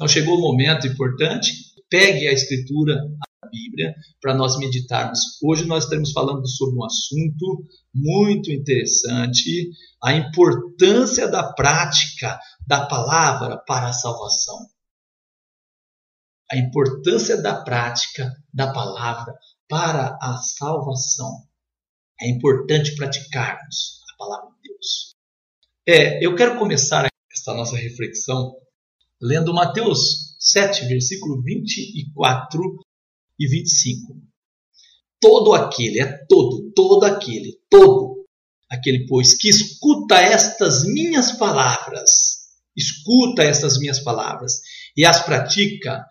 Então chegou o momento importante, pegue a escritura, a Bíblia, para nós meditarmos. Hoje nós estaremos falando sobre um assunto muito interessante, a importância da prática da palavra para a salvação. A importância da prática da palavra para a salvação. É importante praticarmos a palavra de Deus. É, eu quero começar esta nossa reflexão lendo Mateus 7, versículo 24 e 25. Todo aquele, é todo, todo aquele, todo aquele, pois, que escuta estas minhas palavras, escuta estas minhas palavras e as pratica,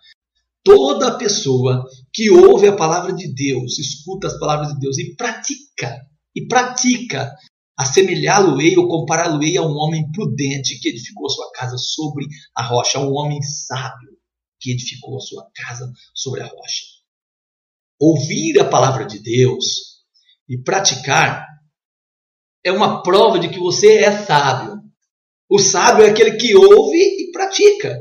toda pessoa que ouve a palavra de Deus, escuta as palavras de Deus e pratica, e pratica, assemelhá-lo-ei ou compará-lo-ei a um homem prudente que edificou sua casa sobre a rocha, a um homem sábio que edificou a sua casa sobre a rocha. Ouvir a palavra de Deus e praticar é uma prova de que você é sábio. O sábio é aquele que ouve e pratica.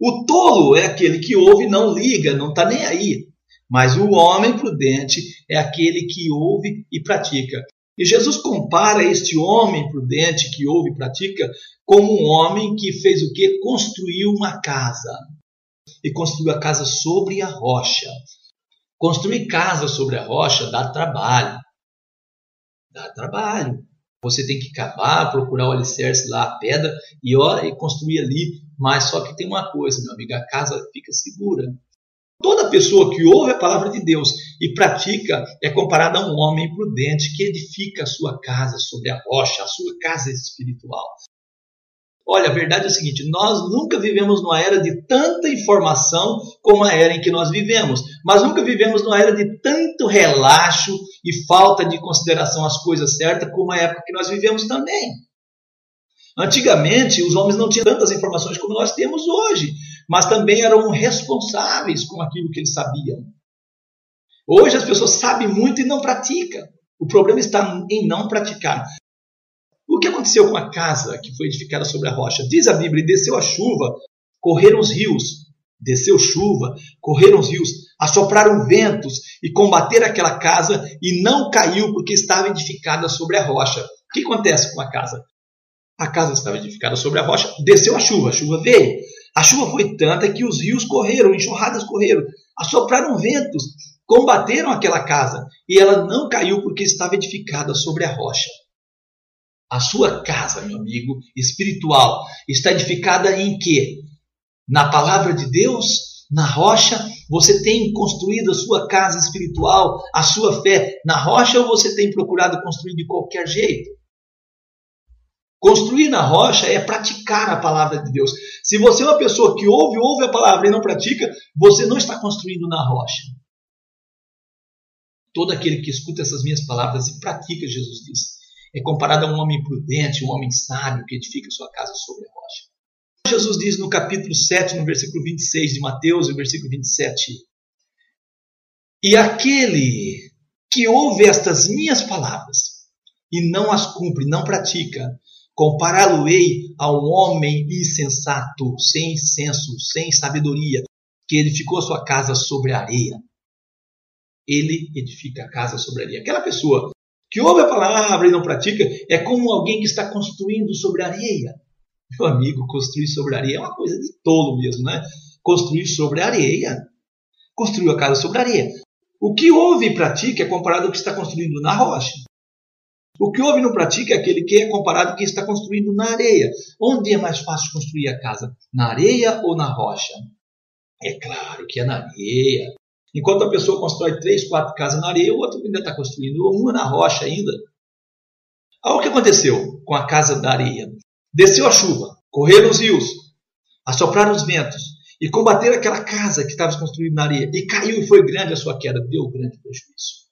O tolo é aquele que ouve, não liga, não está nem aí. Mas o homem prudente é aquele que ouve e pratica. E Jesus compara este homem prudente que ouve e pratica como um homem que fez o que? Construiu uma casa. E construiu a casa sobre a rocha. Construir casa sobre a rocha dá trabalho. Dá trabalho. Você tem que cavar, procurar o alicerce lá, a pedra, e, ó, e construir ali. Mas só que tem uma coisa, meu amigo, a casa fica segura. Toda pessoa que ouve a palavra de Deus e pratica é comparada a um homem prudente que edifica a sua casa sobre a rocha, a sua casa espiritual. Olha, a verdade é o seguinte: nós nunca vivemos numa era de tanta informação como a era em que nós vivemos, mas nunca vivemos numa era de tanto relaxo e falta de consideração às coisas certas como a época que nós vivemos também. Antigamente, os homens não tinham tantas informações como nós temos hoje mas também eram responsáveis com aquilo que eles sabiam. Hoje as pessoas sabem muito e não praticam. O problema está em não praticar. O que aconteceu com a casa que foi edificada sobre a rocha? Diz a Bíblia: desceu a chuva, correram os rios. Desceu chuva, correram os rios, assopraram ventos e combateram aquela casa e não caiu porque estava edificada sobre a rocha. O que acontece com a casa? A casa estava edificada sobre a rocha, desceu a chuva, a chuva veio, a chuva foi tanta que os rios correram, enxurradas correram, assopraram ventos, combateram aquela casa e ela não caiu porque estava edificada sobre a rocha. A sua casa, meu amigo, espiritual, está edificada em quê? Na palavra de Deus? Na rocha? Você tem construído a sua casa espiritual, a sua fé na rocha ou você tem procurado construir de qualquer jeito? Construir na rocha é praticar a palavra de Deus. Se você é uma pessoa que ouve, ouve a palavra e não pratica, você não está construindo na rocha. Todo aquele que escuta essas minhas palavras e pratica, Jesus diz, é comparado a um homem prudente, um homem sábio que edifica sua casa sobre a rocha. Jesus diz no capítulo 7, no versículo 26 de Mateus, no versículo 27, E aquele que ouve estas minhas palavras e não as cumpre, não pratica, Compará-lo-ei a um homem insensato, sem senso, sem sabedoria, que edificou sua casa sobre a areia. Ele edifica a casa sobre a areia. Aquela pessoa que ouve a palavra e não pratica é como alguém que está construindo sobre a areia. Meu amigo, construir sobre a areia é uma coisa de tolo mesmo, né? Construir sobre a areia. Construiu a casa sobre a areia. O que ouve e pratica é comparado ao que está construindo na rocha. O que ouve e não pratica é aquele que é comparado com quem está construindo na areia. Onde é mais fácil construir a casa? Na areia ou na rocha? É claro que é na areia. Enquanto a pessoa constrói três, quatro casas na areia, o outro ainda está construindo uma na rocha ainda. Olha o que aconteceu com a casa da areia. Desceu a chuva, correram os rios, assopraram os ventos e combateram aquela casa que estava construída na areia. E caiu e foi grande a sua queda, deu grande prejuízo.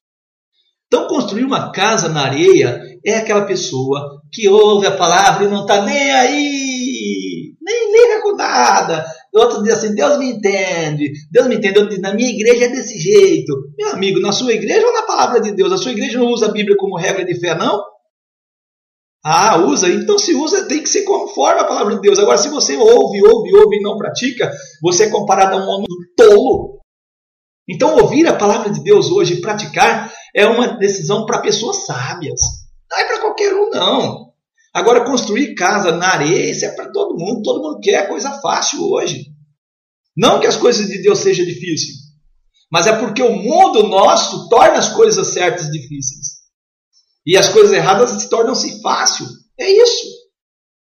Então, construir uma casa na areia é aquela pessoa que ouve a palavra e não está nem aí, nem liga com nada. Outro diz assim: Deus me entende, Deus me entende. Outro diz: na minha igreja é desse jeito. Meu amigo, na sua igreja ou na palavra de Deus? A sua igreja não usa a Bíblia como regra de fé, não? Ah, usa? Então se usa, tem que ser conforme a palavra de Deus. Agora, se você ouve, ouve, ouve e não pratica, você é comparado a um homem tolo. Então, ouvir a palavra de Deus hoje e praticar é uma decisão para pessoas sábias. Não é para qualquer um, não. Agora, construir casa na areia, isso é para todo mundo. Todo mundo quer coisa fácil hoje. Não que as coisas de Deus sejam difíceis, mas é porque o mundo nosso torna as coisas certas difíceis. E as coisas erradas se tornam-se fácil. É isso.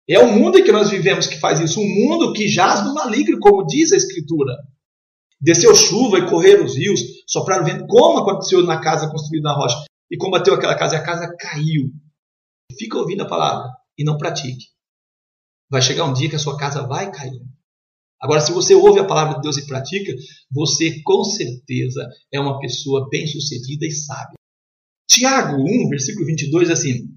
É o mundo em que nós vivemos que faz isso. Um mundo que jaz no maligno, como diz a Escritura. Desceu chuva e correram os rios, sopraram vento, como aconteceu na casa construída na rocha. E combateu aquela casa e a casa caiu. Fica ouvindo a palavra e não pratique. Vai chegar um dia que a sua casa vai cair. Agora, se você ouve a palavra de Deus e pratica, você com certeza é uma pessoa bem-sucedida e sábia. Tiago 1, versículo 22, assim: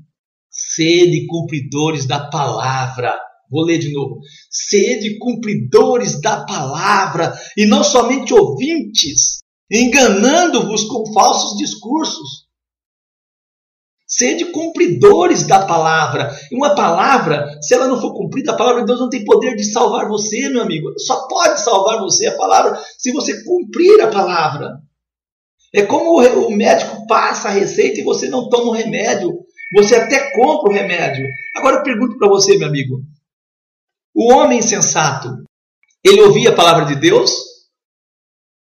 Sede cumpridores da palavra. Vou ler de novo. Sede cumpridores da palavra e não somente ouvintes, enganando-vos com falsos discursos. Sede cumpridores da palavra. E uma palavra, se ela não for cumprida, a palavra de Deus não tem poder de salvar você, meu amigo. Só pode salvar você a palavra se você cumprir a palavra. É como o médico passa a receita e você não toma o remédio. Você até compra o remédio. Agora eu pergunto para você, meu amigo. O homem sensato, ele ouvia a palavra de Deus?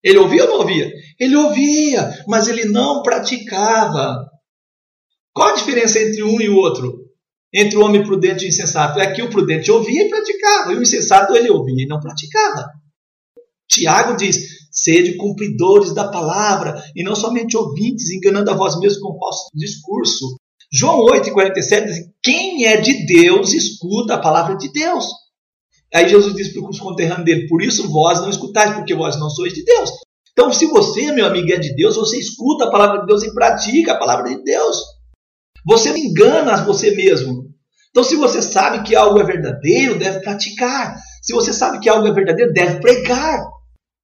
Ele ouvia ou não ouvia? Ele ouvia, mas ele não praticava. Qual a diferença entre um e o outro? Entre o homem prudente e o insensato? É que o prudente ouvia e praticava, e o insensato ele ouvia e não praticava. Tiago diz: Sede cumpridores da palavra e não somente ouvintes, enganando a vós mesmos com falso discurso. João 8,47 diz: Quem é de Deus, escuta a palavra de Deus. Aí Jesus diz para os conterrâneos dele: Por isso vós não escutais, porque vós não sois de Deus. Então, se você, meu amigo, é de Deus, você escuta a palavra de Deus e pratica a palavra de Deus. Você engana você mesmo. Então, se você sabe que algo é verdadeiro, deve praticar. Se você sabe que algo é verdadeiro, deve pregar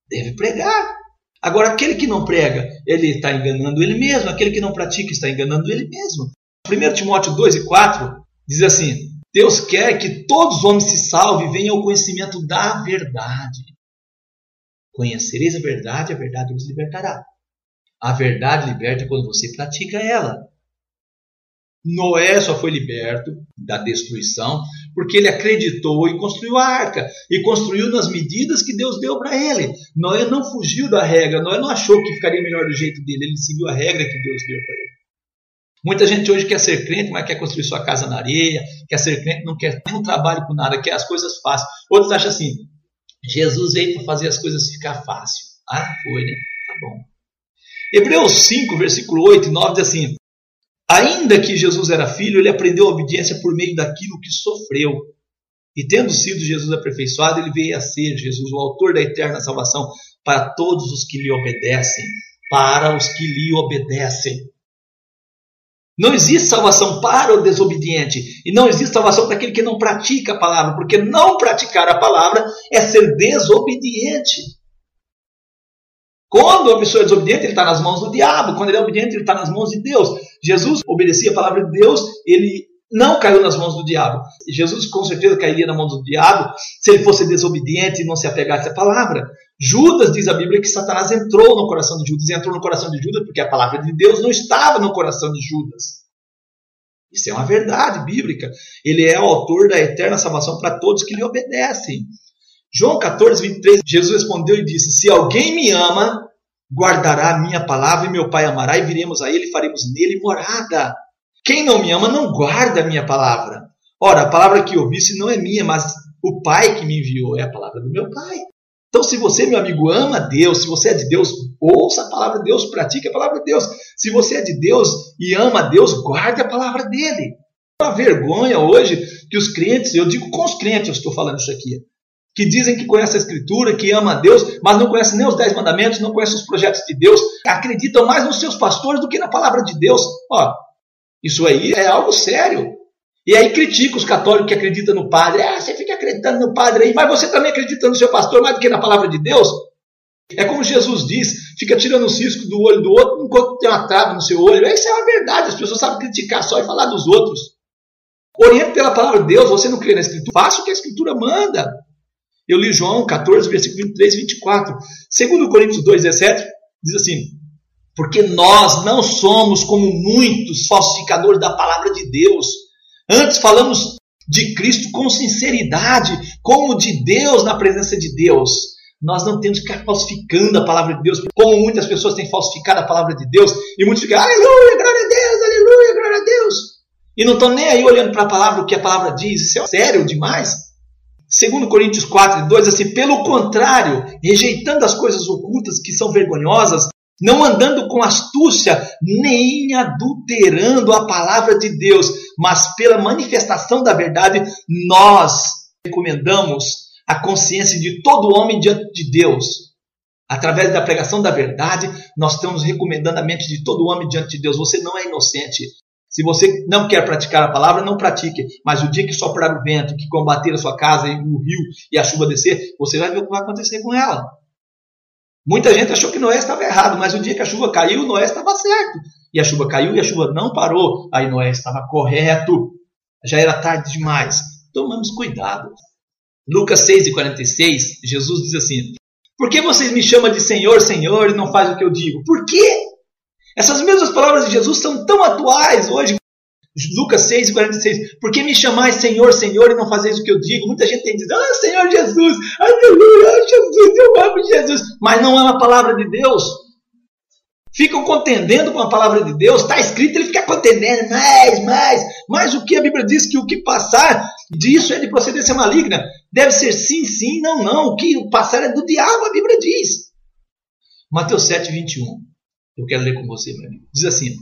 deve pregar. Agora, aquele que não prega, ele está enganando ele mesmo. Aquele que não pratica está enganando ele mesmo. 1 Timóteo 2 e 4 diz assim: Deus quer que todos os homens se salvem e venham ao conhecimento da verdade. Conhecereis a verdade, a verdade vos libertará. A verdade liberta quando você pratica ela. Noé só foi liberto da destruição porque ele acreditou e construiu a arca e construiu nas medidas que Deus deu para ele. Noé não fugiu da regra, Noé não achou que ficaria melhor do jeito dele, ele seguiu a regra que Deus deu para ele. Muita gente hoje quer ser crente, mas quer construir sua casa na areia, quer ser crente, não quer não trabalho com nada, quer as coisas fáceis. Outros acham assim: Jesus veio para fazer as coisas ficar fácil. Ah, foi, né? Tá bom. Hebreus 5, versículo 8 e 9 diz assim: Ainda que Jesus era filho, ele aprendeu a obediência por meio daquilo que sofreu. E tendo sido Jesus aperfeiçoado, ele veio a ser Jesus, o autor da eterna salvação, para todos os que lhe obedecem. Para os que lhe obedecem. Não existe salvação para o desobediente. E não existe salvação para aquele que não pratica a palavra. Porque não praticar a palavra é ser desobediente. Quando a pessoa é desobediente, ele está nas mãos do diabo. Quando ele é obediente, ele está nas mãos de Deus. Jesus obedecia a palavra de Deus, ele não caiu nas mãos do diabo. Jesus com certeza cairia nas mãos do diabo se ele fosse desobediente e não se apegasse à palavra. Judas diz a Bíblia que Satanás entrou no coração de Judas, entrou no coração de Judas porque a palavra de Deus não estava no coração de Judas. Isso é uma verdade bíblica. Ele é o autor da eterna salvação para todos que lhe obedecem. João 14, 23, Jesus respondeu e disse: Se alguém me ama, guardará a minha palavra, e meu Pai amará, e viremos a ele e faremos nele morada. Quem não me ama não guarda a minha palavra. Ora, a palavra que eu disse não é minha, mas o Pai que me enviou é a palavra do meu Pai. Então, se você, meu amigo, ama Deus, se você é de Deus, ouça a palavra de Deus, pratique a palavra de Deus. Se você é de Deus e ama Deus, guarde a palavra dele. Uma vergonha hoje que os crentes, eu digo com os crentes, eu estou falando isso aqui, que dizem que conhece a Escritura, que ama a Deus, mas não conhecem nem os Dez Mandamentos, não conhecem os projetos de Deus, acreditam mais nos seus pastores do que na palavra de Deus. Ó, isso aí é algo sério. E aí critica os católicos que acreditam no padre. Ah, você fica acreditando no padre aí, mas você também acredita no seu pastor mais do que na palavra de Deus? É como Jesus diz, fica tirando o cisco do olho do outro enquanto tem uma trava no seu olho. Isso é uma verdade, as pessoas sabem criticar só e falar dos outros. Oriente pela palavra de Deus, você não crê na Escritura, faça o que a Escritura manda. Eu li João 14, versículo 23 e 24. Segundo Coríntios 2, 17, diz assim, porque nós não somos como muitos falsificadores da palavra de Deus. Antes falamos de Cristo com sinceridade, como de Deus na presença de Deus. Nós não temos que ficar falsificando a palavra de Deus, como muitas pessoas têm falsificado a palavra de Deus, e muitos ficam, aleluia, glória a Deus, aleluia, glória a Deus. E não estão nem aí olhando para a palavra, o que a palavra diz. Isso é sério demais. Segundo Coríntios 4, 2, assim, pelo contrário, rejeitando as coisas ocultas que são vergonhosas, não andando com astúcia, nem adulterando a palavra de Deus, mas pela manifestação da verdade, nós recomendamos a consciência de todo homem diante de Deus. Através da pregação da verdade, nós estamos recomendando a mente de todo homem diante de Deus. Você não é inocente. Se você não quer praticar a palavra, não pratique. Mas o dia que soprar o vento, que combater a sua casa, e o rio e a chuva descer, você vai ver o que vai acontecer com ela. Muita gente achou que Noé estava errado, mas o dia que a chuva caiu, Noé estava certo. E a chuva caiu e a chuva não parou. Aí Noé estava correto. Já era tarde demais. Tomamos cuidado. Lucas 6,46, Jesus diz assim: Por que vocês me chamam de Senhor, Senhor e não fazem o que eu digo? Por quê? Essas mesmas palavras de Jesus são tão atuais hoje. Lucas 6, 46. Por que me chamais Senhor, Senhor e não fazeis o que eu digo? Muita gente tem dizer, ah, Senhor Jesus, aleluia, Jesus, eu amo Jesus. Mas não é uma palavra de Deus. Ficam contendendo com a palavra de Deus. Está escrito, ele fica contendendo mais, mais. Mas o que a Bíblia diz que o que passar disso é de procedência maligna. Deve ser sim, sim, não, não. O que passar é do diabo, a Bíblia diz. Mateus 7, 21. Eu quero ler com você, meu amigo. Diz assim: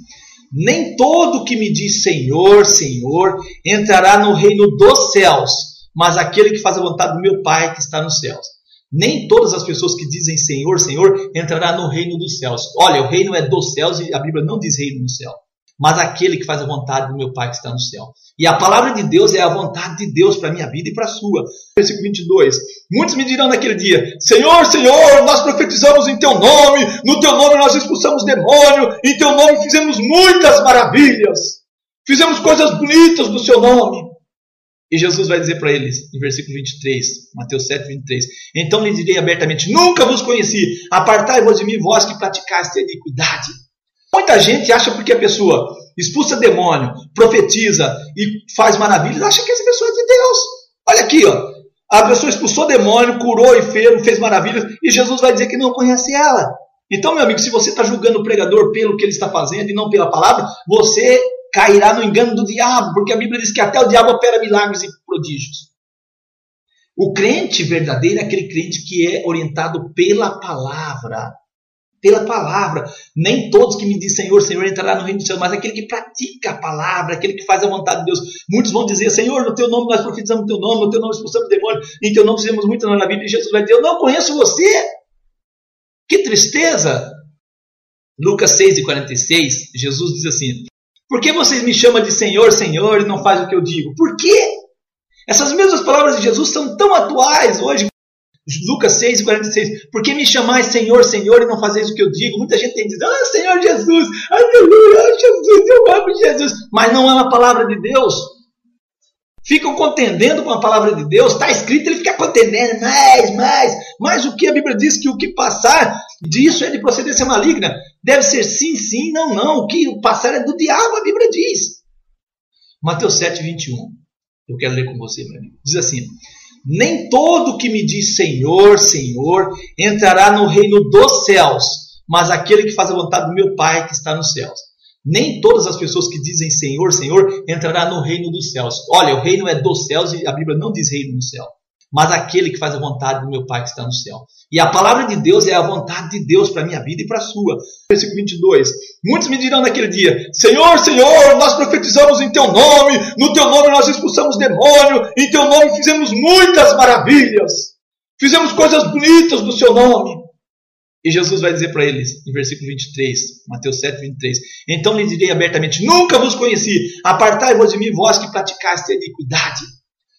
nem todo que me diz Senhor, Senhor entrará no reino dos céus, mas aquele que faz a vontade do meu Pai que está nos céus. Nem todas as pessoas que dizem Senhor, Senhor entrará no reino dos céus. Olha, o reino é dos céus e a Bíblia não diz reino no céu mas aquele que faz a vontade do meu Pai que está no céu. E a palavra de Deus é a vontade de Deus para a minha vida e para a sua. Versículo 22. Muitos me dirão naquele dia: Senhor, Senhor, nós profetizamos em teu nome, no teu nome nós expulsamos demônio, em teu nome fizemos muitas maravilhas, fizemos coisas bonitas no seu nome. E Jesus vai dizer para eles, em versículo 23, Mateus 7, 23: Então lhe direi abertamente: Nunca vos conheci, apartai-vos de mim, vós que praticaste a iniquidade. Muita gente acha porque a pessoa expulsa demônio, profetiza e faz maravilhas, acha que essa pessoa é de Deus. Olha aqui, ó. A pessoa expulsou demônio, curou enfermo, fez maravilhas, e Jesus vai dizer que não conhece ela. Então, meu amigo, se você está julgando o pregador pelo que ele está fazendo e não pela palavra, você cairá no engano do diabo, porque a Bíblia diz que até o diabo opera milagres e prodígios. O crente verdadeiro é aquele crente que é orientado pela palavra pela palavra. Nem todos que me dizem Senhor, Senhor entrará no reino do céu, mas aquele que pratica a palavra, aquele que faz a vontade de Deus. Muitos vão dizer, Senhor, no teu nome nós profetizamos no teu nome, no teu nome expulsamos demônios, em teu nome fizemos muito na vida. E Jesus vai dizer, eu não conheço você. Que tristeza! Lucas 6,46, Jesus diz assim, por que vocês me chamam de Senhor, Senhor e não fazem o que eu digo? Por quê? Essas mesmas palavras de Jesus são tão atuais hoje Lucas 6, 46. Por que me chamais Senhor, Senhor e não fazeis o que eu digo? Muita gente tem dizer, ah, Senhor Jesus, aleluia, Jesus, eu amo Jesus. Mas não é uma palavra de Deus. Ficam contendendo com a palavra de Deus, está escrito, ele fica contendendo mais, mais. Mas o que a Bíblia diz que o que passar disso é de procedência maligna. Deve ser sim, sim, não, não. O que passar é do diabo, a Bíblia diz. Mateus 7, 21. Eu quero ler com você, meu amigo. Diz assim: nem todo que me diz Senhor, Senhor entrará no reino dos céus, mas aquele que faz a vontade do meu Pai que está nos céus. Nem todas as pessoas que dizem Senhor, Senhor entrará no reino dos céus. Olha, o reino é dos céus e a Bíblia não diz reino no céu mas aquele que faz a vontade do meu Pai que está no céu. E a palavra de Deus é a vontade de Deus para a minha vida e para a sua. Versículo 22. Muitos me dirão naquele dia: Senhor, Senhor, nós profetizamos em teu nome, no teu nome nós expulsamos demônio, em teu nome fizemos muitas maravilhas, fizemos coisas bonitas no seu nome. E Jesus vai dizer para eles, em versículo 23, Mateus 7, 23: Então lhe direi abertamente: Nunca vos conheci, apartai-vos de mim, vós que praticaste a iniquidade.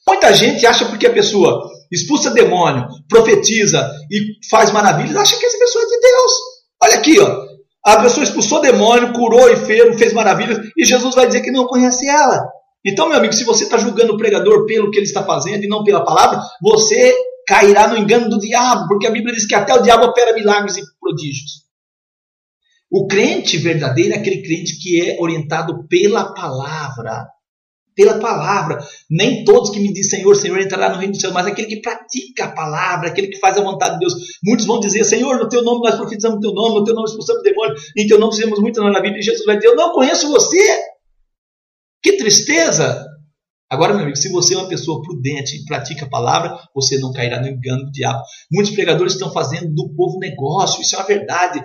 Muita gente acha porque a pessoa expulsa demônio, profetiza e faz maravilhas, acha que essa pessoa é de Deus. Olha aqui, ó. A pessoa expulsou demônio, curou enfermo, fez maravilhas, e Jesus vai dizer que não conhece ela. Então, meu amigo, se você está julgando o pregador pelo que ele está fazendo e não pela palavra, você cairá no engano do diabo, porque a Bíblia diz que até o diabo opera milagres e prodígios. O crente verdadeiro é aquele crente que é orientado pela palavra. Pela palavra. Nem todos que me dizem Senhor, Senhor entrará no reino do céu, mas aquele que pratica a palavra, aquele que faz a vontade de Deus. Muitos vão dizer, Senhor, no teu nome nós profetizamos no teu nome, no teu nome expulsamos demônio, em teu nome fizemos muito na vida, e Jesus vai dizer, eu não conheço você. Que tristeza! Agora, meu amigo, se você é uma pessoa prudente e pratica a palavra, você não cairá no engano do diabo. Muitos pregadores estão fazendo do povo negócio, isso é uma verdade.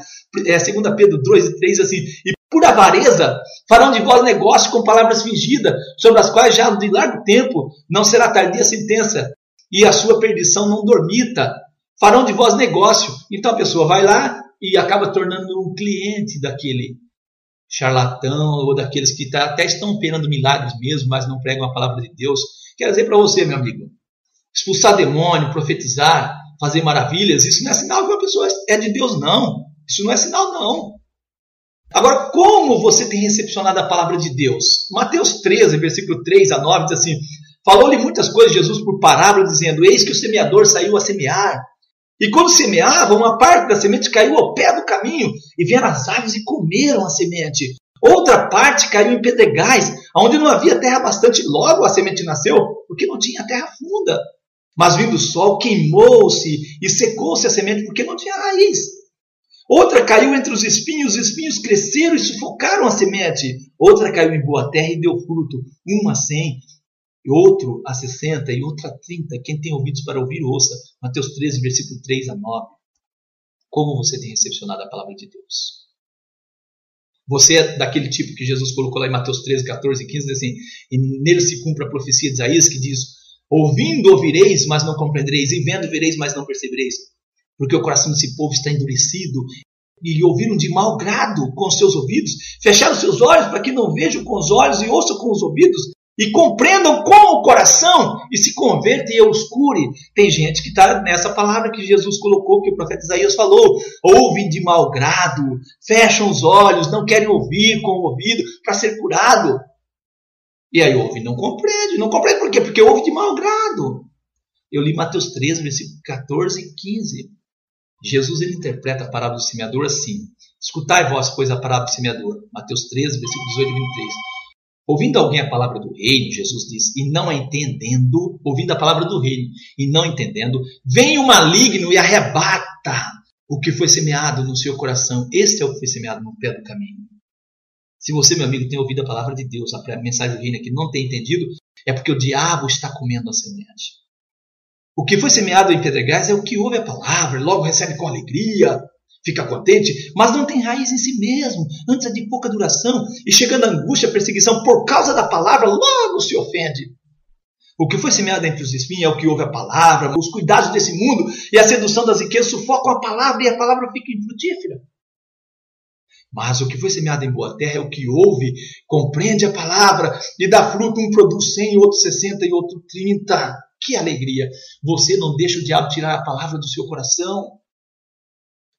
É, 2 Pedro 2 e 3, assim, e por avareza farão de vós negócio com palavras fingidas, sobre as quais já de largo tempo não será tardia a sentença, e a sua perdição não dormita. Farão de vós negócio. Então a pessoa vai lá e acaba tornando um cliente daquele charlatão ou daqueles que tá, até estão operando milagres mesmo, mas não pregam a palavra de Deus. Quero dizer para você, meu amigo, expulsar demônio, profetizar, fazer maravilhas, isso não é sinal que uma pessoa é de Deus, não. Isso não é sinal, não. Agora, como você tem recepcionado a palavra de Deus? Mateus 13, versículo 3 a 9, diz assim: Falou-lhe muitas coisas Jesus por parábola, dizendo: Eis que o semeador saiu a semear. E quando semeava, uma parte da semente caiu ao pé do caminho, e vieram as aves e comeram a semente. Outra parte caiu em pedregais, onde não havia terra bastante, logo a semente nasceu, porque não tinha terra funda. Mas vindo o sol, queimou-se e secou-se a semente, porque não tinha raiz. Outra caiu entre os espinhos, os espinhos cresceram e sufocaram a semente. Outra caiu em boa terra e deu fruto, uma a cem, e outro a 60 e outra a 30. Quem tem ouvidos para ouvir, ouça. Mateus 13, versículo 3 a 9. Como você tem recepcionado a palavra de Deus? Você é daquele tipo que Jesus colocou lá em Mateus 13, 14 e 15, diz assim: E nele se cumpre a profecia de Isaías que diz: Ouvindo ouvireis, mas não compreendereis, e vendo vereis, mas não percebereis. Porque o coração desse povo está endurecido, e ouviram de mau grado com os seus ouvidos, fecharam seus olhos para que não vejam com os olhos e ouçam com os ouvidos, e compreendam com o coração e se convertem e obscure. Tem gente que está nessa palavra que Jesus colocou, que o profeta Isaías falou: ouvem de mau grado, fecham os olhos, não querem ouvir com o ouvido para ser curado. E aí ouve, não compreende. Não compreende por quê? Porque ouve de mau grado. Eu li Mateus 13, versículo 14 e 15. Jesus ele interpreta a parábola do semeador assim: Escutai vós, pois, a parábola do semeador. Mateus 13, versículo 18 e 23. Ouvindo alguém a palavra do reino, Jesus diz, e não entendendo, ouvindo a palavra do reino e não entendendo, vem o maligno e arrebata o que foi semeado no seu coração. Este é o que foi semeado no pé do caminho. Se você, meu amigo, tem ouvido a palavra de Deus, a mensagem do reino aqui, não tem entendido, é porque o diabo está comendo a semente. O que foi semeado em pedregais é o que ouve a palavra, logo recebe com alegria, fica contente, mas não tem raiz em si mesmo, antes é de pouca duração, e chegando a angústia, perseguição por causa da palavra, logo se ofende. O que foi semeado entre os espinhos é o que ouve a palavra, os cuidados desse mundo e a sedução das riquezas sufocam a palavra e a palavra fica infrutífera. Mas o que foi semeado em boa terra é o que ouve, compreende a palavra e dá fruto, um produz 100, outro 60 e outro 30. Que alegria! Você não deixa o diabo tirar a palavra do seu coração.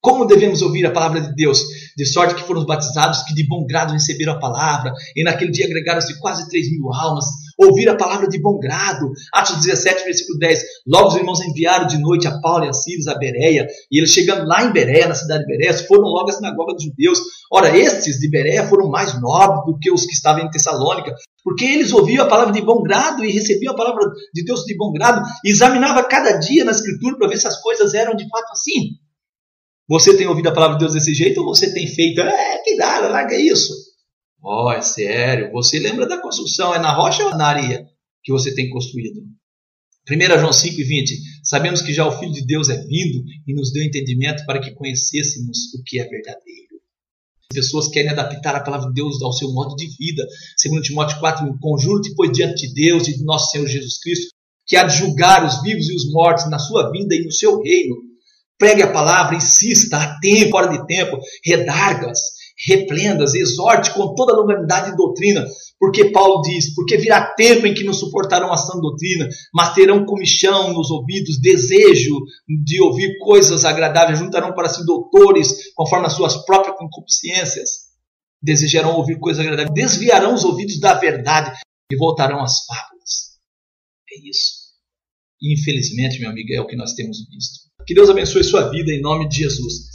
Como devemos ouvir a palavra de Deus? De sorte que foram os batizados que de bom grado receberam a palavra, e naquele dia agregaram-se quase 3 mil almas. Ouvir a palavra de bom grado. Atos 17, versículo 10. Logo os irmãos enviaram de noite a Paulo e a Silas a Bereia, e eles chegando lá em Bereia, na cidade de Bereia, foram logo à sinagoga dos judeus. Ora, estes de Bereia foram mais nobres do que os que estavam em Tessalônica, porque eles ouviam a palavra de bom grado e recebiam a palavra de Deus de bom grado, e examinava cada dia na escritura para ver se as coisas eram de fato assim. Você tem ouvido a palavra de Deus desse jeito ou você tem feito, é, que nada, larga isso? Ó, oh, é sério, você lembra da construção, é na rocha ou na areia que você tem construído? 1 João 5 e 20, sabemos que já o Filho de Deus é vindo e nos deu entendimento para que conhecêssemos o que é verdadeiro. As pessoas querem adaptar a palavra de Deus ao seu modo de vida. Segundo Timóteo 4, conjuro-te, pois, diante de Deus e de nosso Senhor Jesus Cristo, que há de julgar os vivos e os mortos na sua vinda e no seu reino Pregue a palavra, insista, a tempo, fora de tempo, redargas, reprendas, exorte com toda a longanimidade e doutrina, porque Paulo diz, porque virá tempo em que não suportarão a sã doutrina, mas terão comichão nos ouvidos, desejo de ouvir coisas agradáveis, juntarão para si doutores, conforme as suas próprias concupiscências, desejarão ouvir coisas agradáveis, desviarão os ouvidos da verdade, e voltarão as fábulas. É isso. Infelizmente, meu amigo, é o que nós temos visto. Que Deus abençoe sua vida em nome de Jesus.